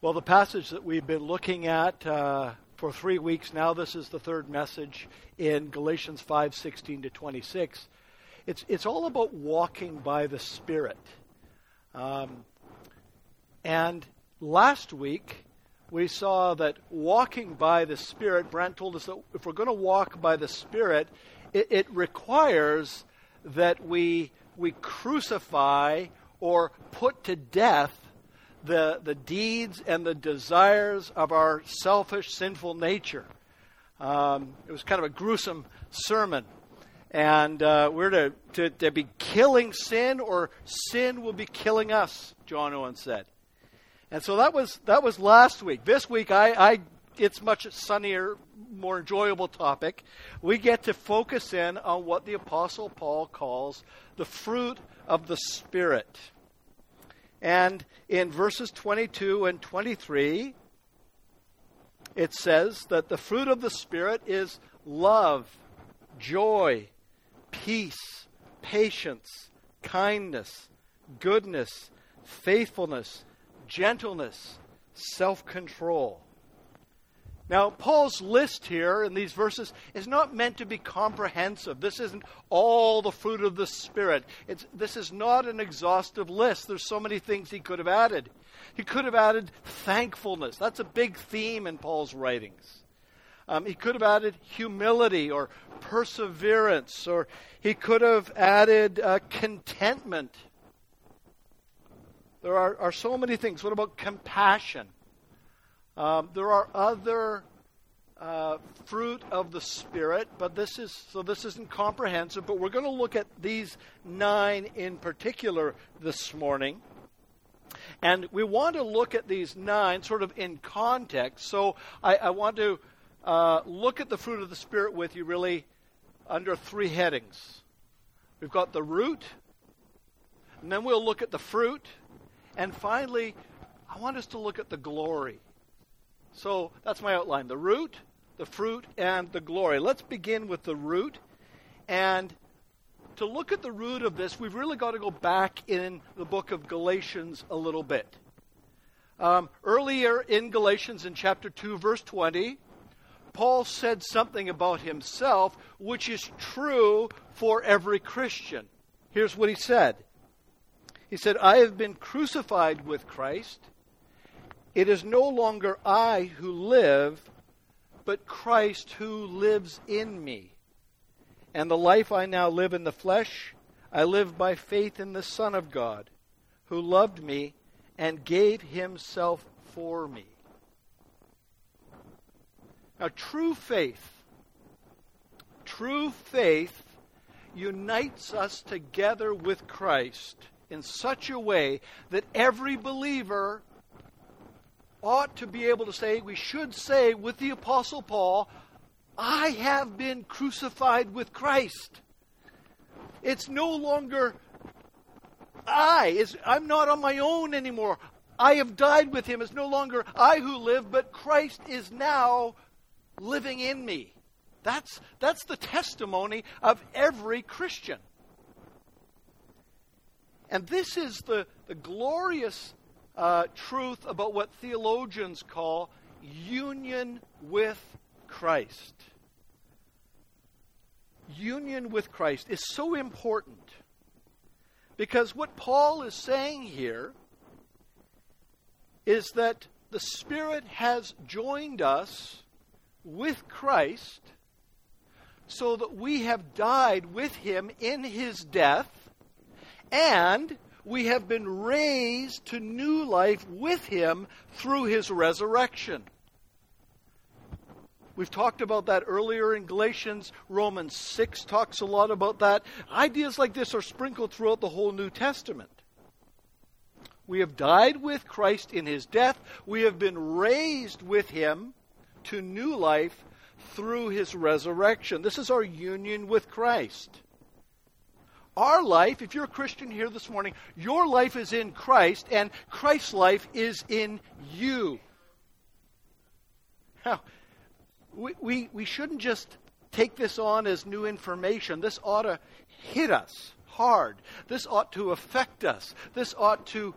Well, the passage that we've been looking at uh, for three weeks now, this is the third message in Galatians 5 16 to 26. It's, it's all about walking by the Spirit. Um, and last week, we saw that walking by the Spirit, Brent told us that if we're going to walk by the Spirit, it, it requires that we, we crucify or put to death the, the deeds and the desires of our selfish, sinful nature. Um, it was kind of a gruesome sermon. And uh, we're to, to, to be killing sin, or sin will be killing us, John Owen said. And so that was that was last week. This week, I, I it's much sunnier, more enjoyable topic. We get to focus in on what the Apostle Paul calls the fruit of the Spirit. And in verses 22 and 23, it says that the fruit of the Spirit is love, joy, peace, patience, kindness, goodness, faithfulness, gentleness, self control. Now, Paul's list here in these verses is not meant to be comprehensive. This isn't all the fruit of the Spirit. It's, this is not an exhaustive list. There's so many things he could have added. He could have added thankfulness. That's a big theme in Paul's writings. Um, he could have added humility or perseverance, or he could have added uh, contentment. There are, are so many things. What about compassion? Um, there are other uh, fruit of the Spirit, but this is so this isn't comprehensive. But we're going to look at these nine in particular this morning. And we want to look at these nine sort of in context. So I, I want to uh, look at the fruit of the Spirit with you really under three headings. We've got the root, and then we'll look at the fruit, and finally, I want us to look at the glory. So that's my outline the root, the fruit, and the glory. Let's begin with the root. And to look at the root of this, we've really got to go back in the book of Galatians a little bit. Um, earlier in Galatians, in chapter 2, verse 20, Paul said something about himself which is true for every Christian. Here's what he said He said, I have been crucified with Christ. It is no longer I who live, but Christ who lives in me. And the life I now live in the flesh, I live by faith in the Son of God, who loved me and gave himself for me. Now, true faith, true faith unites us together with Christ in such a way that every believer ought to be able to say, we should say with the Apostle Paul, I have been crucified with Christ. It's no longer I. It's, I'm not on my own anymore. I have died with him. It's no longer I who live, but Christ is now living in me. That's, that's the testimony of every Christian. And this is the, the glorious uh, truth about what theologians call union with Christ. Union with Christ is so important because what Paul is saying here is that the Spirit has joined us with Christ so that we have died with him in his death and we have been raised to new life with him through his resurrection. We've talked about that earlier in Galatians. Romans 6 talks a lot about that. Ideas like this are sprinkled throughout the whole New Testament. We have died with Christ in his death. We have been raised with him to new life through his resurrection. This is our union with Christ. Our life, if you're a Christian here this morning, your life is in Christ, and Christ's life is in you. Now, we, we, we shouldn't just take this on as new information. This ought to hit us hard. This ought to affect us. This ought to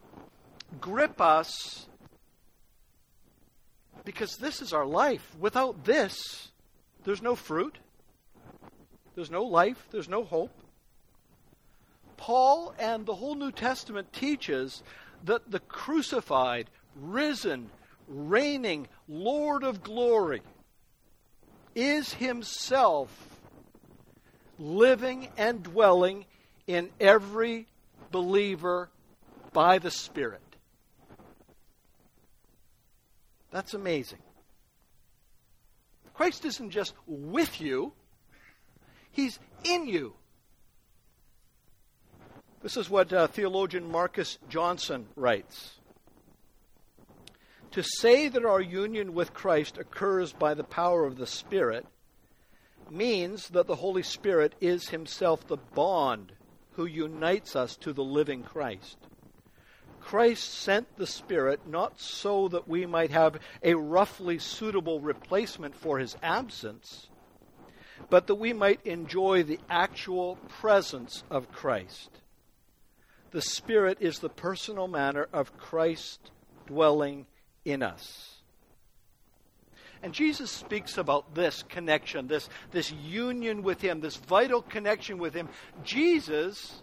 grip us Because this is our life. Without this, there's no fruit, there's no life, there's no hope. Paul and the whole New Testament teaches that the crucified, risen, reigning Lord of glory is himself living and dwelling in every believer by the Spirit. That's amazing. Christ isn't just with you, He's in you. This is what uh, theologian Marcus Johnson writes. To say that our union with Christ occurs by the power of the Spirit means that the Holy Spirit is Himself the bond who unites us to the living Christ. Christ sent the Spirit not so that we might have a roughly suitable replacement for His absence, but that we might enjoy the actual presence of Christ. The Spirit is the personal manner of Christ dwelling in us. And Jesus speaks about this connection, this, this union with Him, this vital connection with Him. Jesus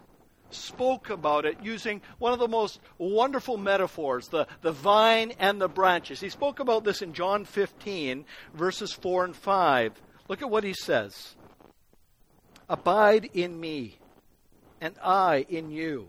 spoke about it using one of the most wonderful metaphors the, the vine and the branches. He spoke about this in John 15, verses 4 and 5. Look at what he says Abide in me, and I in you.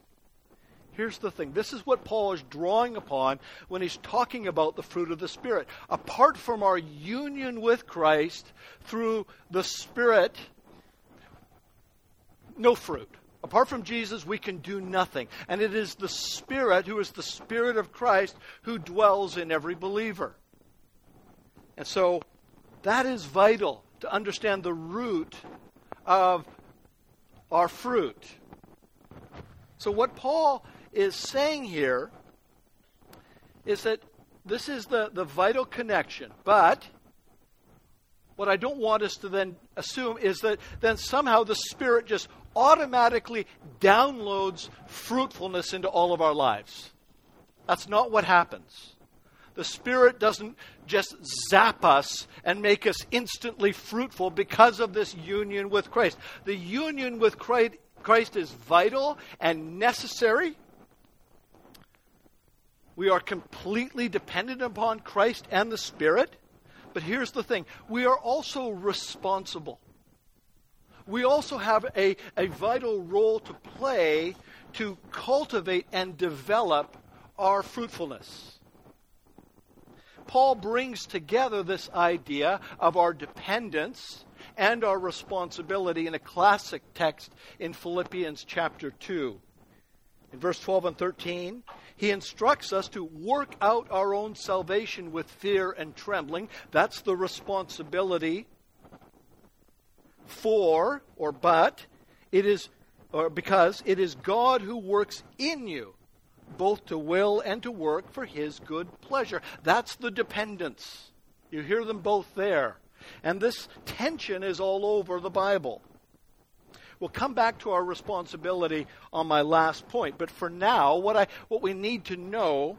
Here's the thing this is what Paul is drawing upon when he's talking about the fruit of the Spirit. Apart from our union with Christ through the Spirit, no fruit. Apart from Jesus, we can do nothing. And it is the Spirit, who is the Spirit of Christ, who dwells in every believer. And so that is vital to understand the root of our fruit. So, what Paul is saying here is that this is the, the vital connection. But what I don't want us to then assume is that then somehow the Spirit just automatically downloads fruitfulness into all of our lives. That's not what happens. The Spirit doesn't just zap us and make us instantly fruitful because of this union with Christ. The union with Christ is vital and necessary. We are completely dependent upon Christ and the Spirit. But here's the thing we are also responsible we also have a, a vital role to play to cultivate and develop our fruitfulness. Paul brings together this idea of our dependence and our responsibility in a classic text in Philippians chapter 2. In verse 12 and 13, he instructs us to work out our own salvation with fear and trembling. That's the responsibility for or but it is or because it is God who works in you both to will and to work for his good pleasure. That's the dependence. You hear them both there. And this tension is all over the Bible. We'll come back to our responsibility on my last point, but for now, what I what we need to know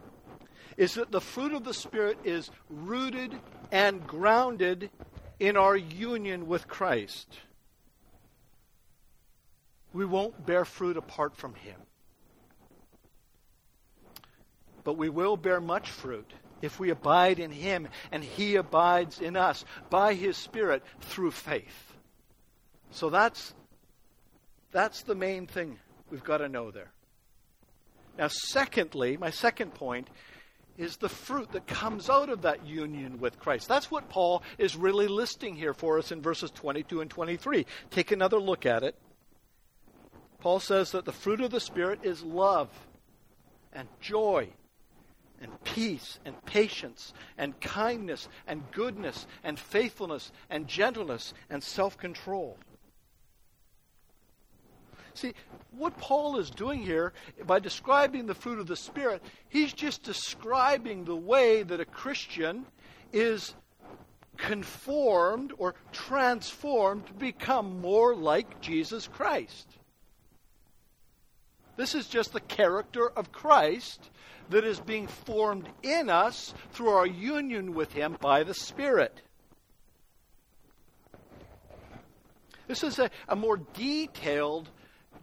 is that the fruit of the spirit is rooted and grounded in our union with Christ. We won't bear fruit apart from Him. But we will bear much fruit if we abide in Him and He abides in us by His Spirit through faith. So that's, that's the main thing we've got to know there. Now, secondly, my second point is the fruit that comes out of that union with Christ. That's what Paul is really listing here for us in verses 22 and 23. Take another look at it. Paul says that the fruit of the Spirit is love and joy and peace and patience and kindness and goodness and faithfulness and gentleness and self control. See, what Paul is doing here by describing the fruit of the Spirit, he's just describing the way that a Christian is conformed or transformed to become more like Jesus Christ. This is just the character of Christ that is being formed in us through our union with Him by the Spirit. This is a, a more detailed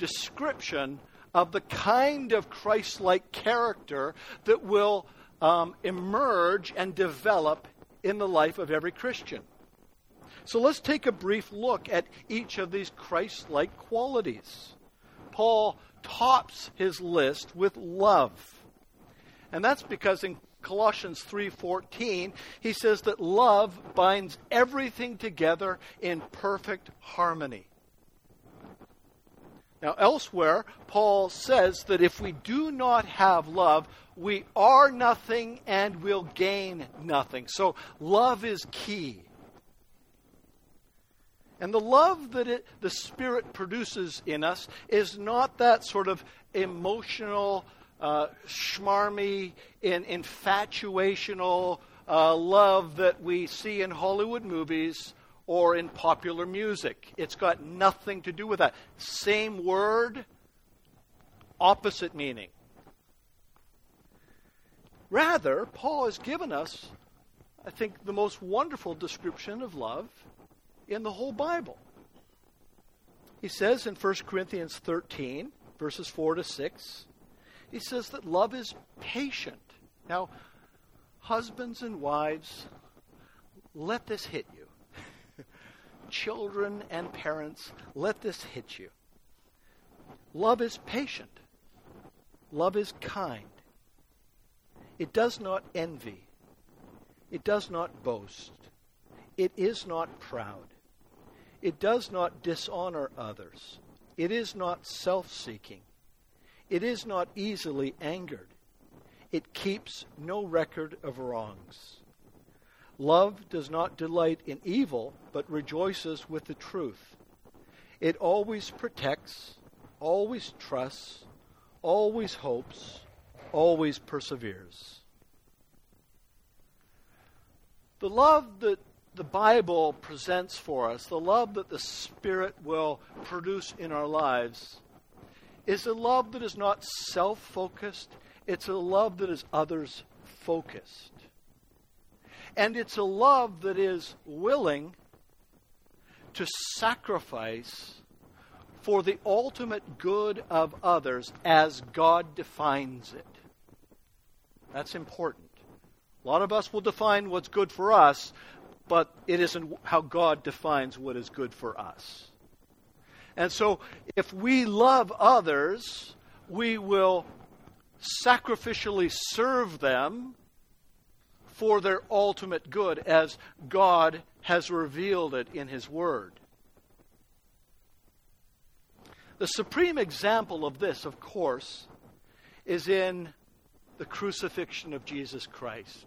description of the kind of Christ like character that will um, emerge and develop in the life of every Christian. So let's take a brief look at each of these Christ like qualities. Paul tops his list with love. And that's because in Colossians 3:14 he says that love binds everything together in perfect harmony. Now elsewhere Paul says that if we do not have love we are nothing and will gain nothing. So love is key. And the love that it, the Spirit produces in us is not that sort of emotional, uh, schmarmy, in, infatuational uh, love that we see in Hollywood movies or in popular music. It's got nothing to do with that. Same word, opposite meaning. Rather, Paul has given us, I think, the most wonderful description of love in the whole Bible. He says in 1 Corinthians 13, verses 4 to 6, he says that love is patient. Now, husbands and wives, let this hit you. Children and parents, let this hit you. Love is patient. Love is kind. It does not envy. It does not boast. It is not proud. It does not dishonor others. It is not self seeking. It is not easily angered. It keeps no record of wrongs. Love does not delight in evil, but rejoices with the truth. It always protects, always trusts, always hopes, always perseveres. The love that the Bible presents for us, the love that the Spirit will produce in our lives, is a love that is not self focused, it's a love that is others focused. And it's a love that is willing to sacrifice for the ultimate good of others as God defines it. That's important. A lot of us will define what's good for us, but it isn't how God defines what is good for us. And so, if we love others, we will sacrificially serve them for their ultimate good as God has revealed it in His Word. The supreme example of this, of course, is in the crucifixion of Jesus Christ.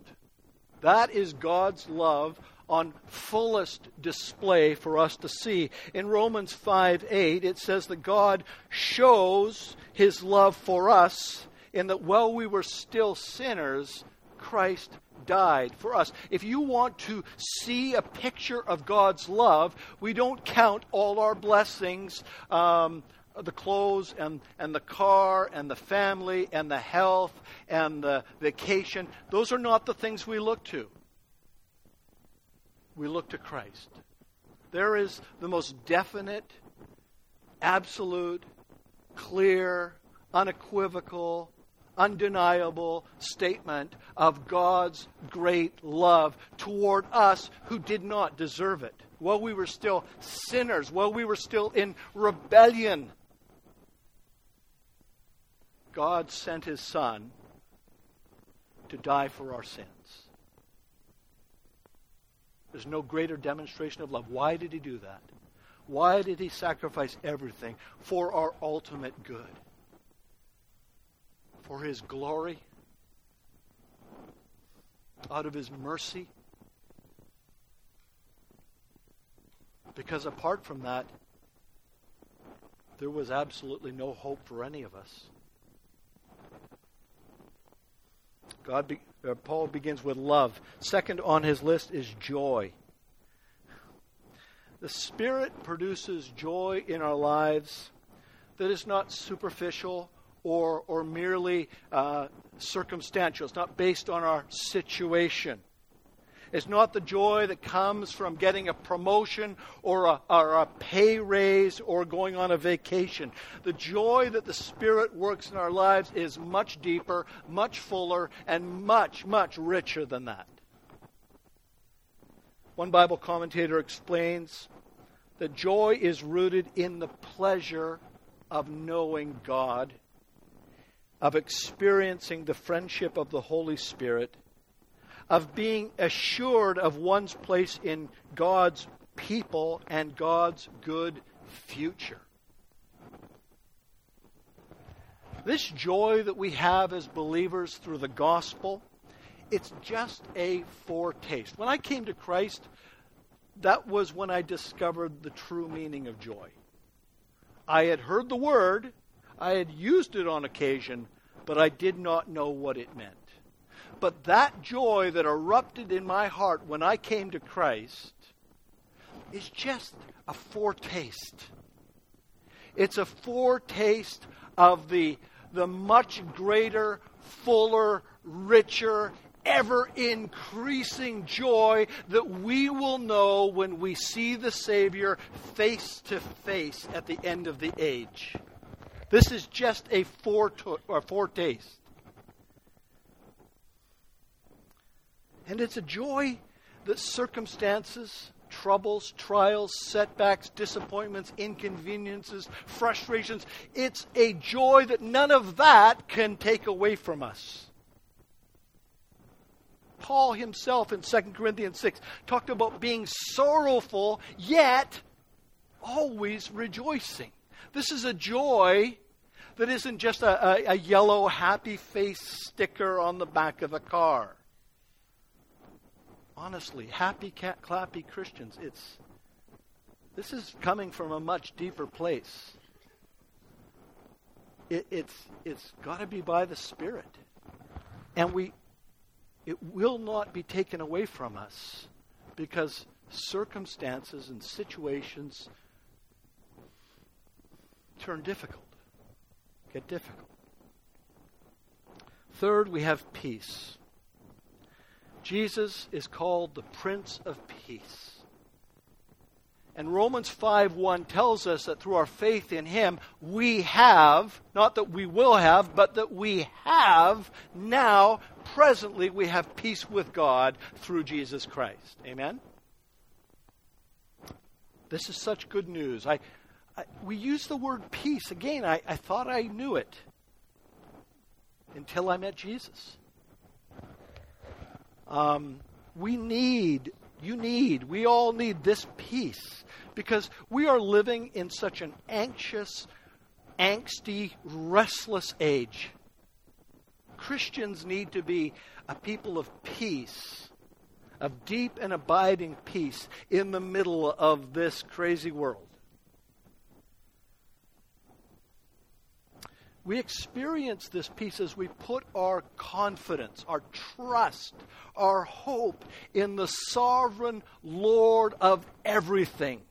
That is God's love on fullest display for us to see. In Romans 5 8, it says that God shows his love for us in that while we were still sinners, Christ died for us. If you want to see a picture of God's love, we don't count all our blessings. Um, the clothes and, and the car and the family and the health and the vacation, those are not the things we look to we look to Christ. There is the most definite, absolute, clear, unequivocal, undeniable statement of God's great love toward us who did not deserve it. While we were still sinners, while we were still in rebellion, God sent his Son to die for our sins. There's no greater demonstration of love. Why did he do that? Why did he sacrifice everything for our ultimate good? For his glory, out of His mercy. Because apart from that, there was absolutely no hope for any of us. God, be, uh, Paul begins with love. Second on his list is joy. The Spirit produces joy in our lives that is not superficial or, or merely uh, circumstantial. It's not based on our situation. It's not the joy that comes from getting a promotion or a, or a pay raise or going on a vacation. The joy that the Spirit works in our lives is much deeper, much fuller, and much, much richer than that. One Bible commentator explains that joy is rooted in the pleasure of knowing God, of experiencing the friendship of the Holy Spirit of being assured of one's place in God's people and God's good future. This joy that we have as believers through the gospel, it's just a foretaste. When I came to Christ, that was when I discovered the true meaning of joy. I had heard the word, I had used it on occasion, but I did not know what it meant. But that joy that erupted in my heart when I came to Christ is just a foretaste. It's a foretaste of the, the much greater, fuller, richer, ever increasing joy that we will know when we see the Savior face to face at the end of the age. This is just a foretaste. And it's a joy that circumstances, troubles, trials, setbacks, disappointments, inconveniences, frustrations, it's a joy that none of that can take away from us. Paul himself in 2 Corinthians 6 talked about being sorrowful, yet always rejoicing. This is a joy that isn't just a, a, a yellow happy face sticker on the back of a car. Honestly, happy, cat, clappy Christians, it's this is coming from a much deeper place. It, it's it's got to be by the Spirit, and we it will not be taken away from us because circumstances and situations turn difficult, get difficult. Third, we have peace. Jesus is called the Prince of Peace. And Romans 5:1 tells us that through our faith in him we have, not that we will have, but that we have now presently we have peace with God through Jesus Christ. Amen. This is such good news. I, I we use the word peace again. I, I thought I knew it until I met Jesus. Um, we need, you need, we all need this peace because we are living in such an anxious, angsty, restless age. Christians need to be a people of peace, of deep and abiding peace in the middle of this crazy world. We experience this peace as we put our confidence, our trust, our hope in the sovereign Lord of everything.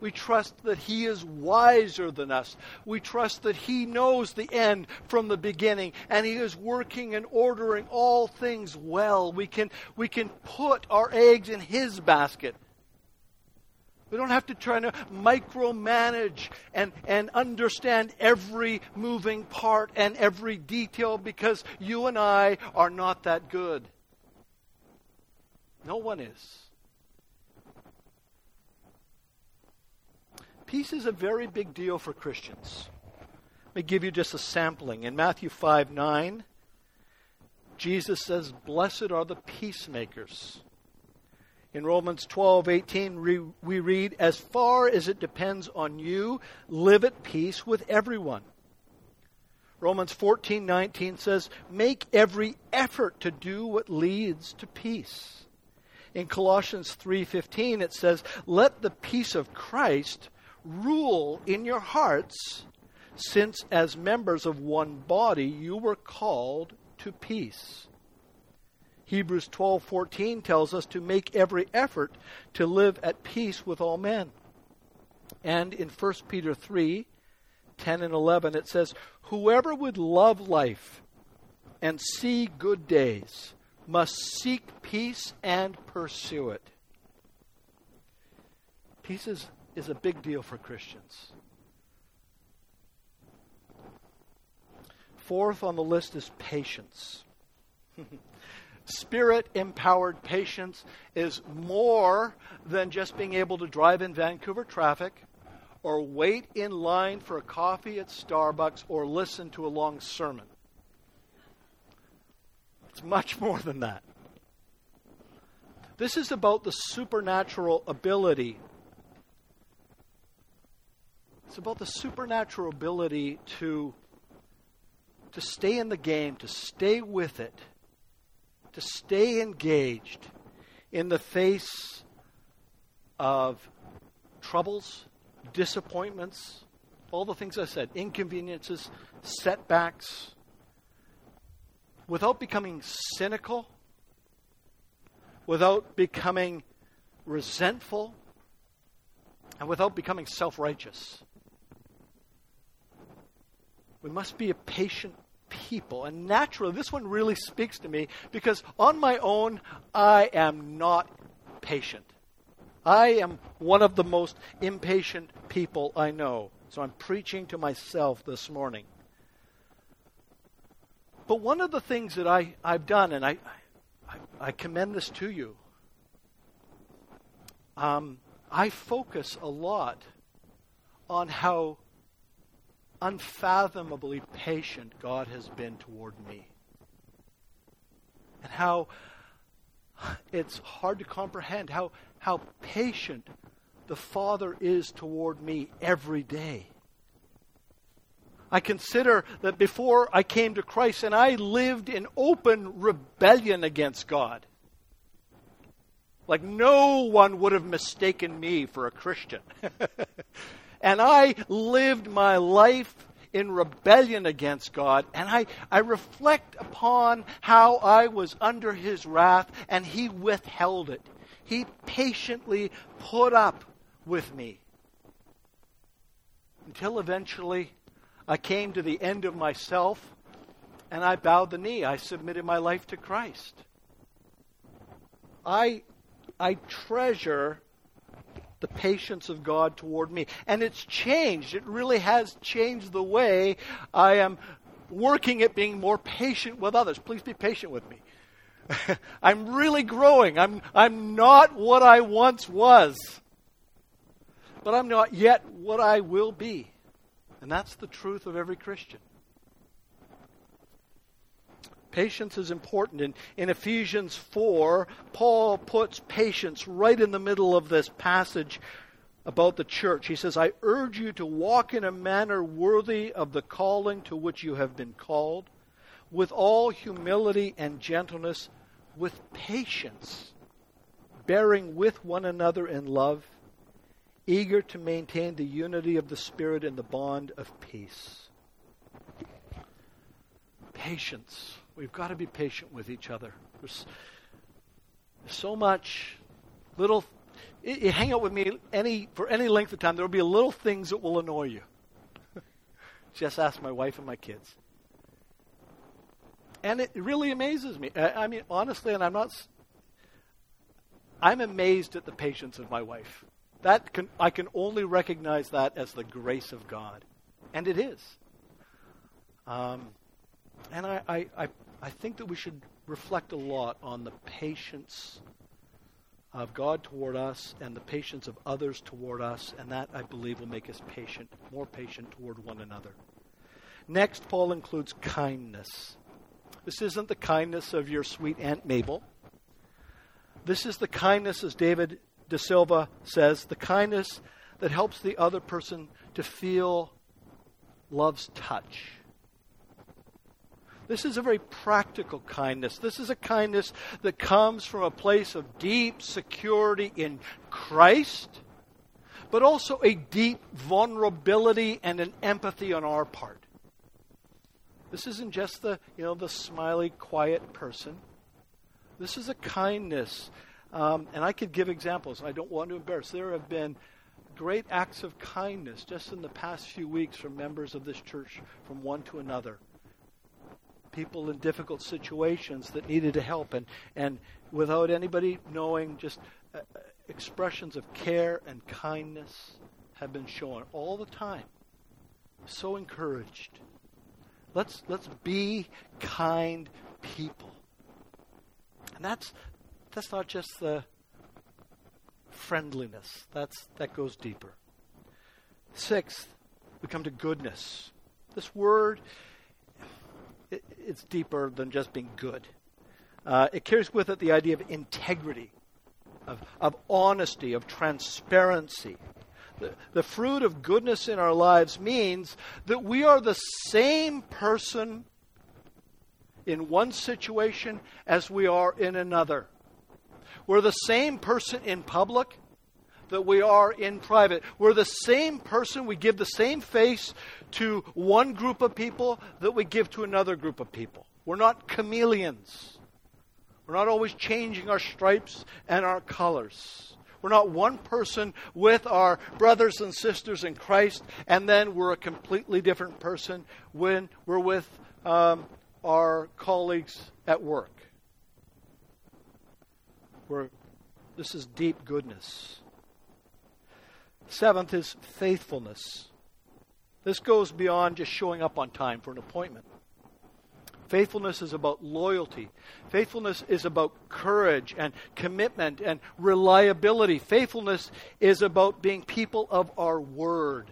We trust that He is wiser than us. We trust that He knows the end from the beginning and He is working and ordering all things well. We can, we can put our eggs in His basket we don't have to try to micromanage and, and understand every moving part and every detail because you and I are not that good. No one is. Peace is a very big deal for Christians. Let me give you just a sampling. In Matthew 5 9, Jesus says, Blessed are the peacemakers in Romans 12:18 we read as far as it depends on you live at peace with everyone. Romans 14:19 says, "Make every effort to do what leads to peace." In Colossians 3:15 it says, "Let the peace of Christ rule in your hearts, since as members of one body you were called to peace." Hebrews 12:14 tells us to make every effort to live at peace with all men. And in 1 Peter 3 10 and 11, it says, Whoever would love life and see good days must seek peace and pursue it. Peace is, is a big deal for Christians. Fourth on the list is patience. Spirit empowered patience is more than just being able to drive in Vancouver traffic or wait in line for a coffee at Starbucks or listen to a long sermon. It's much more than that. This is about the supernatural ability. It's about the supernatural ability to, to stay in the game, to stay with it, to stay engaged in the face of troubles, disappointments, all the things I said, inconveniences, setbacks, without becoming cynical, without becoming resentful, and without becoming self righteous. We must be a patient people. And naturally, this one really speaks to me because on my own, I am not patient. I am one of the most impatient people I know. So I'm preaching to myself this morning. But one of the things that I, I've done, and I, I, I commend this to you, um, I focus a lot on how unfathomably patient God has been toward me. And how it's hard to comprehend how, how patient the Father is toward me every day. I consider that before I came to Christ and I lived in open rebellion against God. Like no one would have mistaken me for a Christian. and I lived my life in rebellion against God, and I, I reflect upon how I was under His wrath and He withheld it. He patiently put up with me until eventually I came to the end of myself and I bowed the knee. I submitted my life to Christ. I, I treasure the patience of God toward me. And it's changed. It really has changed the way I am working at being more patient with others. Please be patient with me. I'm really growing. I'm, I'm not what I once was, but I'm not yet what I will be. And that's the truth of every Christian. Patience is important. In, in Ephesians 4, Paul puts patience right in the middle of this passage about the church. He says, I urge you to walk in a manner worthy of the calling to which you have been called, with all humility and gentleness, with patience, bearing with one another in love, eager to maintain the unity of the Spirit in the bond of peace. Patience. We've got to be patient with each other. There's so much little. You hang out with me any for any length of time. There will be little things that will annoy you. Just ask my wife and my kids. And it really amazes me. I, I mean, honestly, and I'm not. I'm amazed at the patience of my wife. That can, I can only recognize that as the grace of God, and it is. Um, and I, I, I, I think that we should reflect a lot on the patience of God toward us and the patience of others toward us, and that I believe will make us patient, more patient toward one another. Next, Paul includes kindness. This isn't the kindness of your sweet Aunt Mabel. This is the kindness, as David De Silva says, the kindness that helps the other person to feel love's touch This is a very practical kindness. This is a kindness that comes from a place of deep security in Christ, but also a deep vulnerability and an empathy on our part. This isn't just the, you know, the smiley, quiet person. This is a kindness. Um, and I could give examples. I don't want to embarrass. There have been great acts of kindness just in the past few weeks from members of this church from one to another people in difficult situations that needed to help, and, and without anybody knowing, just uh, expressions of care and kindness have been shown all the time. So encouraged. Let's, let's be kind people. And that's, that's not just the friendliness, that's, that goes deeper. Sixth, we come to goodness. This word it, it's deeper than just being good. Uh, it carries with it the idea of integrity, of, of honesty, of transparency. The, the fruit of goodness in our lives means that we are the same person in one situation as we are in another. We're the same person in public that we are in private. We're the same person. We give the same face to one group of people that we give to another group of people. We're not chameleons. We're not always changing our stripes and our colors. We're not one person with our brothers and sisters in Christ, and then we're a completely different person when we're with um, our colleagues at work. We're, this is deep goodness. Seventh is faithfulness. This goes beyond just showing up on time for an appointment. Faithfulness is about loyalty. Faithfulness is about courage and commitment and reliability. Faithfulness is about being people of our word.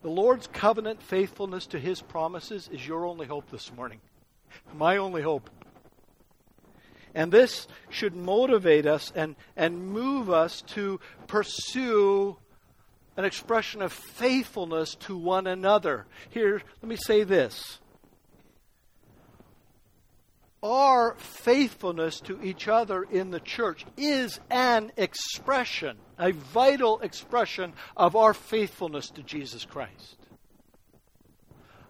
The Lord's covenant faithfulness to his promises is your only hope this morning. My only hope. And this should motivate us and, and move us to pursue an expression of faithfulness to one another. Here, let me say this. Our faithfulness to each other in the church is an expression, a vital expression of our faithfulness to Jesus Christ.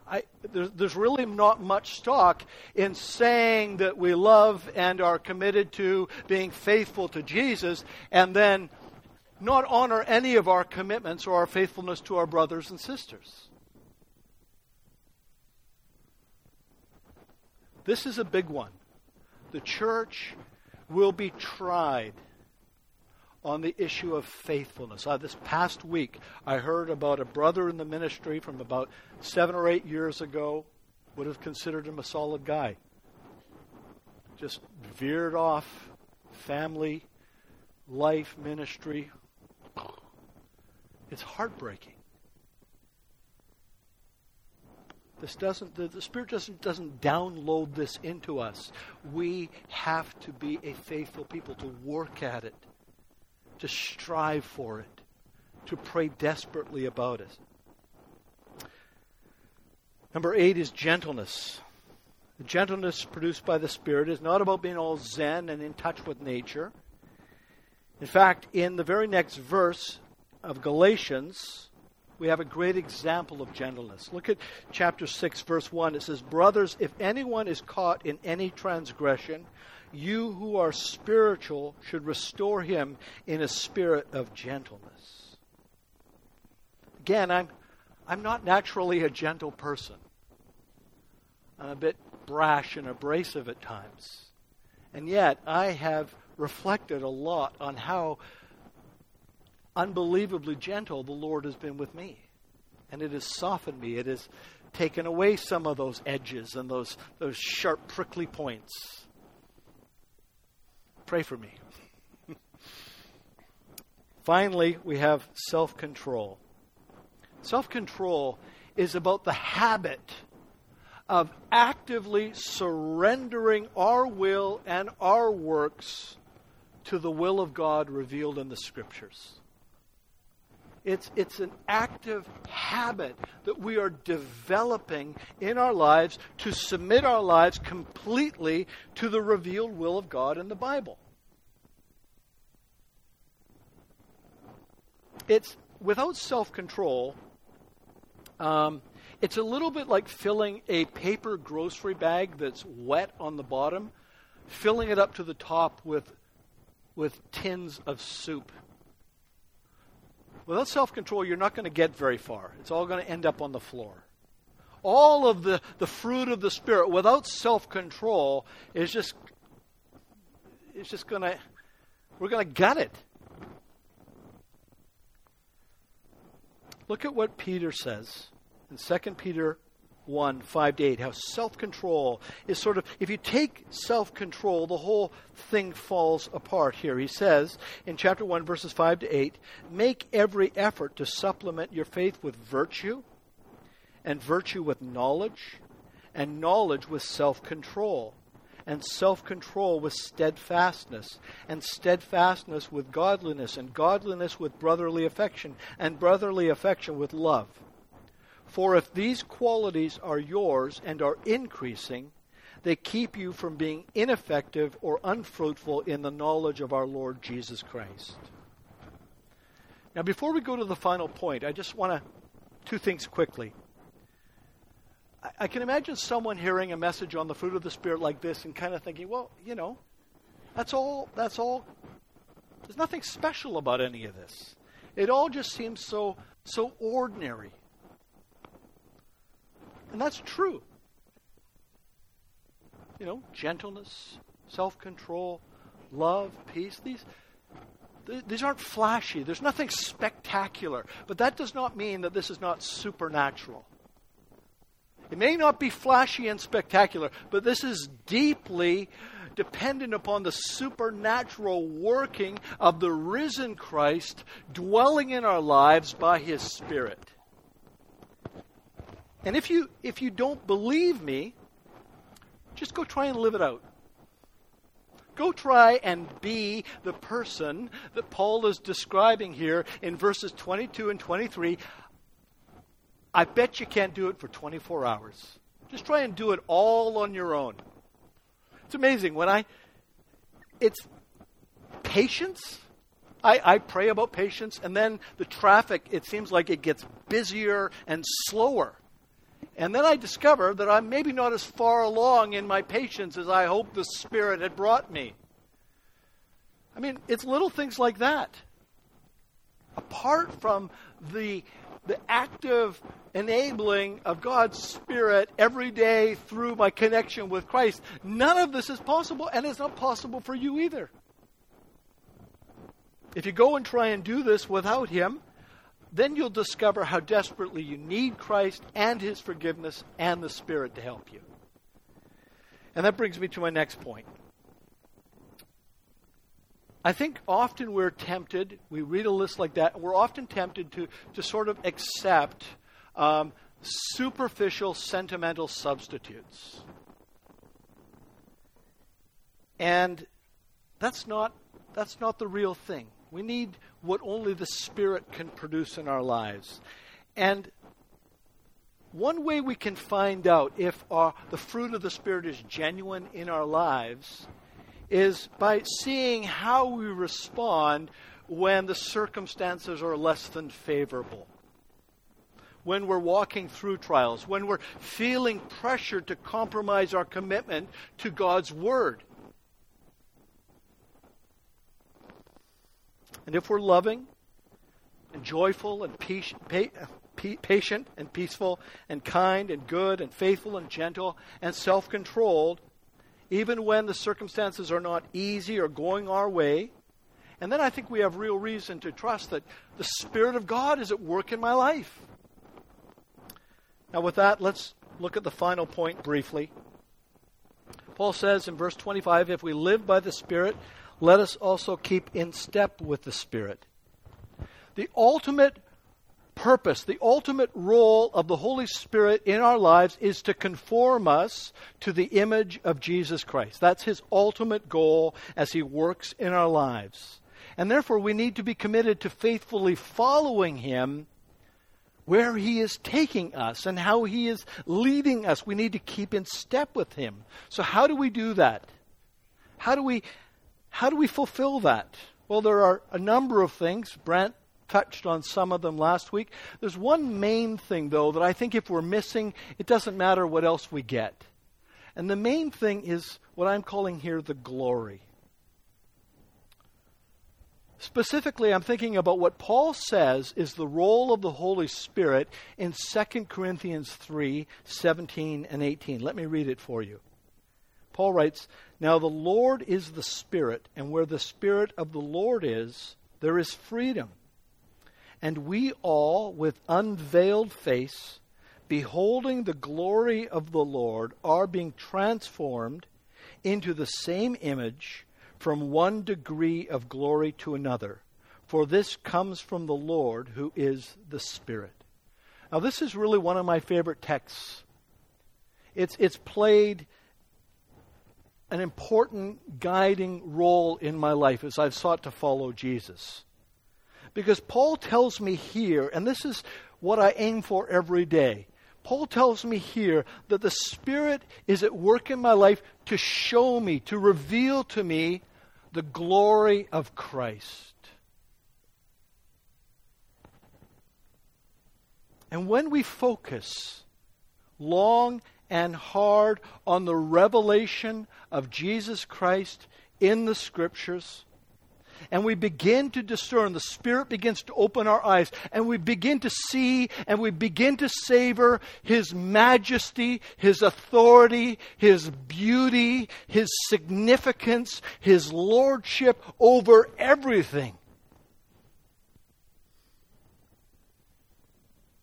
I, there's, there's really not much stock in saying that we love and are committed to being faithful to Jesus and then not honor any of our commitments or our faithfulness to our brothers and sisters. This is a big one. The church will be tried on the issue of faithfulness. Uh, this past week, I heard about a brother in the ministry from about seven or eight years ago, would have considered him a solid guy. Just veered off family, life, ministry, it's heartbreaking. This doesn't the, the Spirit doesn't doesn't download this into us. We have to be a faithful people to work at it, to strive for it, to pray desperately about it. Number eight is gentleness. The gentleness produced by the Spirit is not about being all zen and in touch with nature. In fact, in the very next verse, of Galatians, we have a great example of gentleness. Look at chapter 6, verse 1. It says, Brothers, if anyone is caught in any transgression, you who are spiritual should restore him in a spirit of gentleness. Again, I'm, I'm not naturally a gentle person. I'm a bit brash and abrasive at times. And yet, I have reflected a lot on how unbelievably gentle the Lord has been with me. And it has softened me. It has taken away some of those edges and those, those sharp, prickly points. Pray for me. Finally, we have self control. Self control is about the habit of actively surrendering our will and our works to the will of God revealed in the Scriptures. It's, it's an active habit that we are developing in our lives to submit our lives completely to the revealed will of God in the Bible. It's without self control, um, it's a little bit like filling a paper grocery bag that's wet on the bottom, filling it up to the top with, with tins of soup. Without self control, you're not going to get very far. It's all going to end up on the floor. All of the, the fruit of the Spirit without self control is just, it's just going to, we're going to gut it. Look at what Peter says in 2 Peter 1 5 to 8, how self control is sort of, if you take self control, the whole thing falls apart here. He says in chapter 1, verses 5 to 8, make every effort to supplement your faith with virtue, and virtue with knowledge, and knowledge with self control and self control with steadfastness, and steadfastness with godliness, and godliness with brotherly affection, and brotherly affection with love. For if these qualities are yours and are increasing, they keep you from being ineffective or unfruitful in the knowledge of our Lord Jesus Christ. Now, before we go to the final point, I just want to, two things quickly. I can imagine someone hearing a message on the fruit of the Spirit like this and kind of thinking, well, you know, that's all, that's all, there's nothing special about any of this. It all just seems so, so ordinary. And that's true. You know, gentleness, self control, love, peace, these, these aren't flashy. There's nothing spectacular. But that does not mean that this is not supernatural. It may not be flashy and spectacular, but this is deeply dependent upon the supernatural working of the risen Christ dwelling in our lives by his Spirit. And if you if you don't believe me, just go try and live it out. Go try and be the person that Paul is describing here in verses 22 and 23. I bet you can't do it for 24 hours. Just try and do it all on your own. It's amazing. When I, it's patience. I, I pray about patience, and then the traffic, it seems like it gets busier and slower. And then I discover that I'm maybe not as far along in my patience as I hoped the Spirit had brought me. I mean, it's little things like that. Apart from the the active enabling of God's Spirit every day through my connection with Christ, none of this is possible, and it's not possible for you either. If you go and try and do this without Him, then you'll discover how desperately you need Christ and His forgiveness and the Spirit to help you. And that brings me to my next point. I think often we're tempted, we read a list like that, and we're often tempted to, to sort of accept um, superficial, sentimental substitutes. And that's not, that's not the real thing. We need what only the Spirit can produce in our lives. And one way we can find out if our, the fruit of the Spirit is genuine in our lives is by seeing how we respond when the circumstances are less than favorable. When we're walking through trials, when we're feeling pressure to compromise our commitment to God's Word. And if we're loving and joyful and patient and peaceful and kind and good and faithful and gentle and self controlled, even when the circumstances are not easy or going our way. And then I think we have real reason to trust that the Spirit of God is at work in my life. Now, with that, let's look at the final point briefly. Paul says in verse 25 if we live by the Spirit, let us also keep in step with the Spirit. The ultimate purpose, the ultimate role of the Holy Spirit in our lives is to conform us to the image of Jesus Christ. That's his ultimate goal as he works in our lives. And therefore, we need to be committed to faithfully following him where He is taking us and how He is leading us. We need to keep in step with Him. So, how do we do that? How do we, how do we fulfill that? Well, there are a number of things. Brent touched on some of them last week. There's one main thing, though, that I think if we're missing, it doesn't matter what else we get. And the main thing is what I'm calling here the glory. Specifically, I'm thinking about what Paul says is the role of the Holy Spirit in 2 Corinthians 3 17 and 18. Let me read it for you. Paul writes, Now the Lord is the Spirit, and where the Spirit of the Lord is, there is freedom. And we all, with unveiled face, beholding the glory of the Lord, are being transformed into the same image from one degree of glory to another, for this comes from the Lord who is the Spirit. Now, this is really one of my favorite texts. It's, it's played an important guiding role in my life as I've sought to follow Jesus. Because Paul tells me here, and this is what I aim for every day. Paul tells me here that the Spirit is at work in my life to show me, to reveal to me the glory of Christ. And when we focus long and hard on the revelation of Jesus Christ in the Scriptures, and we begin to discern, the Spirit begins to open our eyes, and we begin to see and we begin to savor His majesty, His authority, His beauty, His significance, His lordship over everything.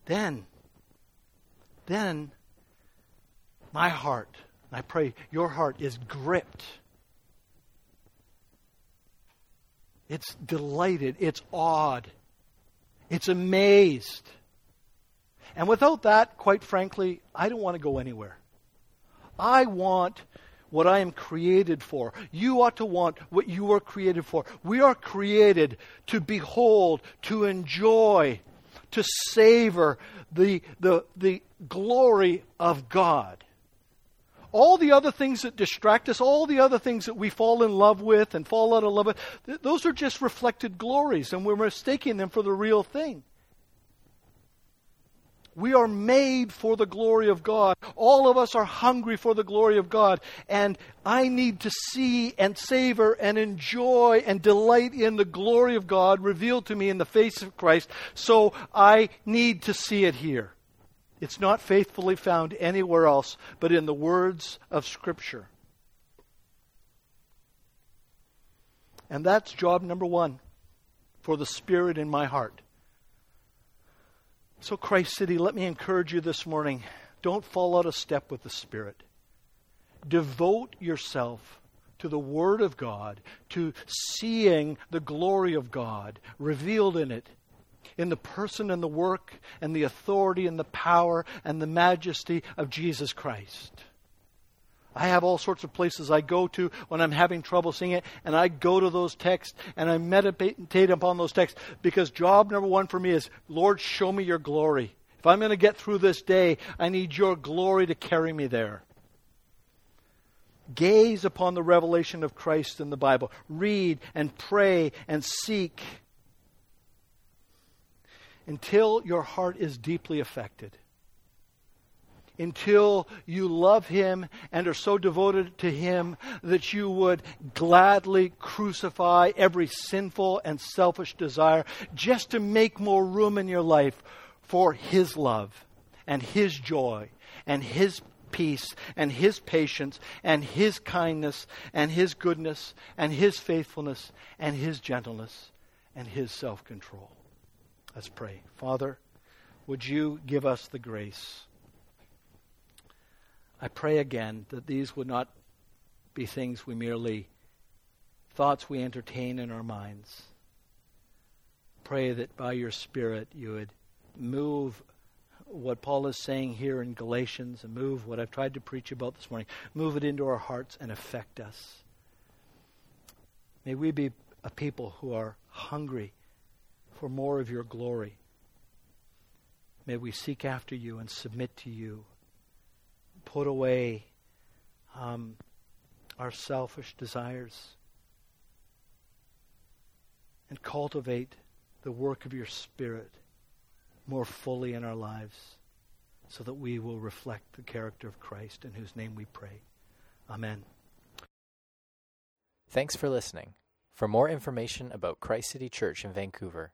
Then, then, my heart, I pray your heart is gripped It's delighted. It's awed. It's amazed. And without that, quite frankly, I don't want to go anywhere. I want what I am created for. You ought to want what you were created for. We are created to behold, to enjoy, to savor the, the, the glory of God all the other things that distract us, all the other things that we fall in love with and fall out of love with, th- those are just reflected glories, and we're mistaking them for the real thing. We are made for the glory of God. All of us are hungry for the glory of God. And I need to see and savor and enjoy and delight in the glory of God revealed to me in the face of Christ. So I need to see it here. It's not faithfully found anywhere else but in the words of Scripture. And that's job number one for the Spirit in my heart. So, Christ City, let me encourage you this morning don't fall out of step with the Spirit. Devote yourself to the Word of God, to seeing the glory of God revealed in it in the person and the work and the authority and the power and the majesty of Jesus Christ. I have all sorts of places I go to when I'm having trouble seeing it, and I go to those texts and I meditate upon those texts because job number one for me is, Lord, show me your glory. If I'm going to get through this day, I need your glory to carry me there. Gaze upon the revelation of Christ in the Bible. Read and pray and seek until your heart is deeply affected. Until you love Him and are so devoted to Him that you would gladly crucify every sinful and selfish desire just to make more room in your life for His love and His joy and His peace and His patience and His kindness and His goodness and His faithfulness and His gentleness and His self control. Let's pray. Father, would you give us the grace? I pray again that these would not be things we merely, thoughts we entertain in our minds. Pray that by your Spirit you would move what Paul is saying here in Galatians and move what I've tried to preach about this morning, move it into our hearts and affect us. May we be a people who are hungry for more of your glory. May we seek after you and submit to you. Put away um, our selfish desires and cultivate the work of your Spirit more fully in our lives so that we will reflect the character of Christ, in whose name we pray. Amen. Thanks for listening. For more information about Christ City Church in Vancouver,